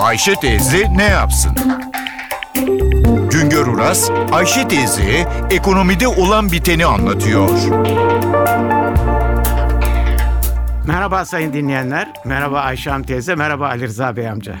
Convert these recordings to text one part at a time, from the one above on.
Ayşe teyze ne yapsın? Güngör Uras, Ayşe teyze ekonomide olan biteni anlatıyor. Merhaba sayın dinleyenler, merhaba Ayşe Hanım teyze, merhaba Ali Rıza Bey amca.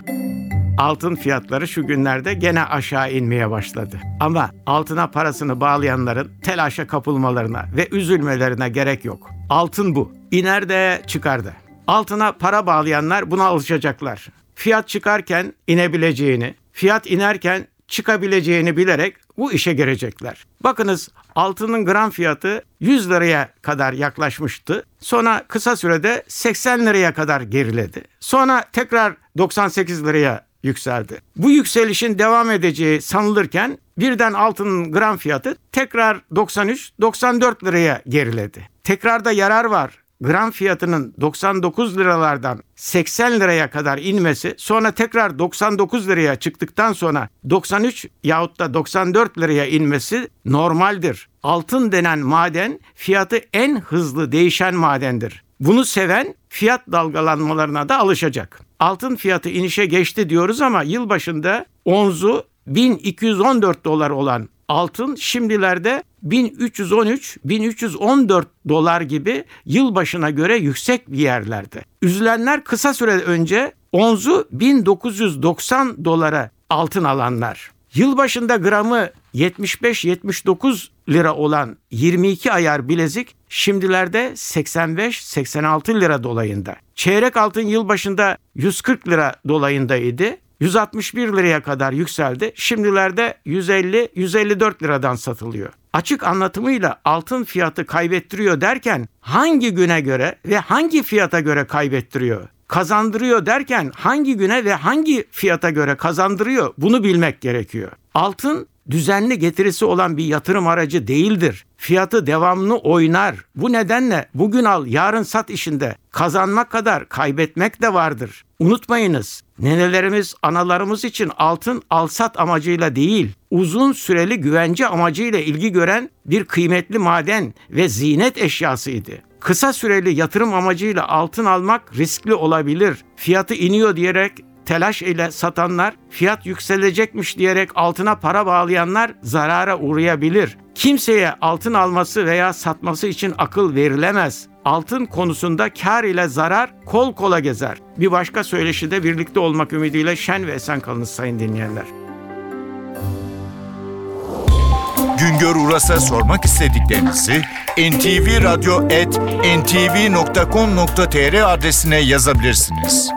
Altın fiyatları şu günlerde gene aşağı inmeye başladı. Ama altına parasını bağlayanların telaşa kapılmalarına ve üzülmelerine gerek yok. Altın bu. İner de çıkar da. Altına para bağlayanlar buna alışacaklar. Fiyat çıkarken inebileceğini, fiyat inerken çıkabileceğini bilerek bu işe girecekler. Bakınız altının gram fiyatı 100 liraya kadar yaklaşmıştı. Sonra kısa sürede 80 liraya kadar geriledi. Sonra tekrar 98 liraya yükseldi. Bu yükselişin devam edeceği sanılırken birden altının gram fiyatı tekrar 93-94 liraya geriledi. Tekrarda yarar var gram fiyatının 99 liralardan 80 liraya kadar inmesi sonra tekrar 99 liraya çıktıktan sonra 93 yahut da 94 liraya inmesi normaldir. Altın denen maden fiyatı en hızlı değişen madendir. Bunu seven fiyat dalgalanmalarına da alışacak. Altın fiyatı inişe geçti diyoruz ama yılbaşında onzu 1214 dolar olan altın şimdilerde 1313-1314 dolar gibi yılbaşına göre yüksek bir yerlerde. Üzülenler kısa süre önce onzu 1990 dolara altın alanlar. Yılbaşında gramı 75-79 lira olan 22 ayar bilezik şimdilerde 85-86 lira dolayında. Çeyrek altın yılbaşında 140 lira dolayındaydı. 161 liraya kadar yükseldi. Şimdilerde 150-154 liradan satılıyor. Açık anlatımıyla altın fiyatı kaybettiriyor derken hangi güne göre ve hangi fiyata göre kaybettiriyor? Kazandırıyor derken hangi güne ve hangi fiyata göre kazandırıyor? Bunu bilmek gerekiyor. Altın düzenli getirisi olan bir yatırım aracı değildir. Fiyatı devamlı oynar. Bu nedenle bugün al yarın sat işinde kazanmak kadar kaybetmek de vardır. Unutmayınız nenelerimiz analarımız için altın alsat amacıyla değil uzun süreli güvence amacıyla ilgi gören bir kıymetli maden ve zinet eşyasıydı. Kısa süreli yatırım amacıyla altın almak riskli olabilir. Fiyatı iniyor diyerek telaş ile satanlar, fiyat yükselecekmiş diyerek altına para bağlayanlar zarara uğrayabilir. Kimseye altın alması veya satması için akıl verilemez. Altın konusunda kar ile zarar kol kola gezer. Bir başka söyleşide birlikte olmak ümidiyle şen ve esen kalınız sayın dinleyenler. Güngör Uras'a sormak istediklerinizi ntvradio.com.tr adresine yazabilirsiniz.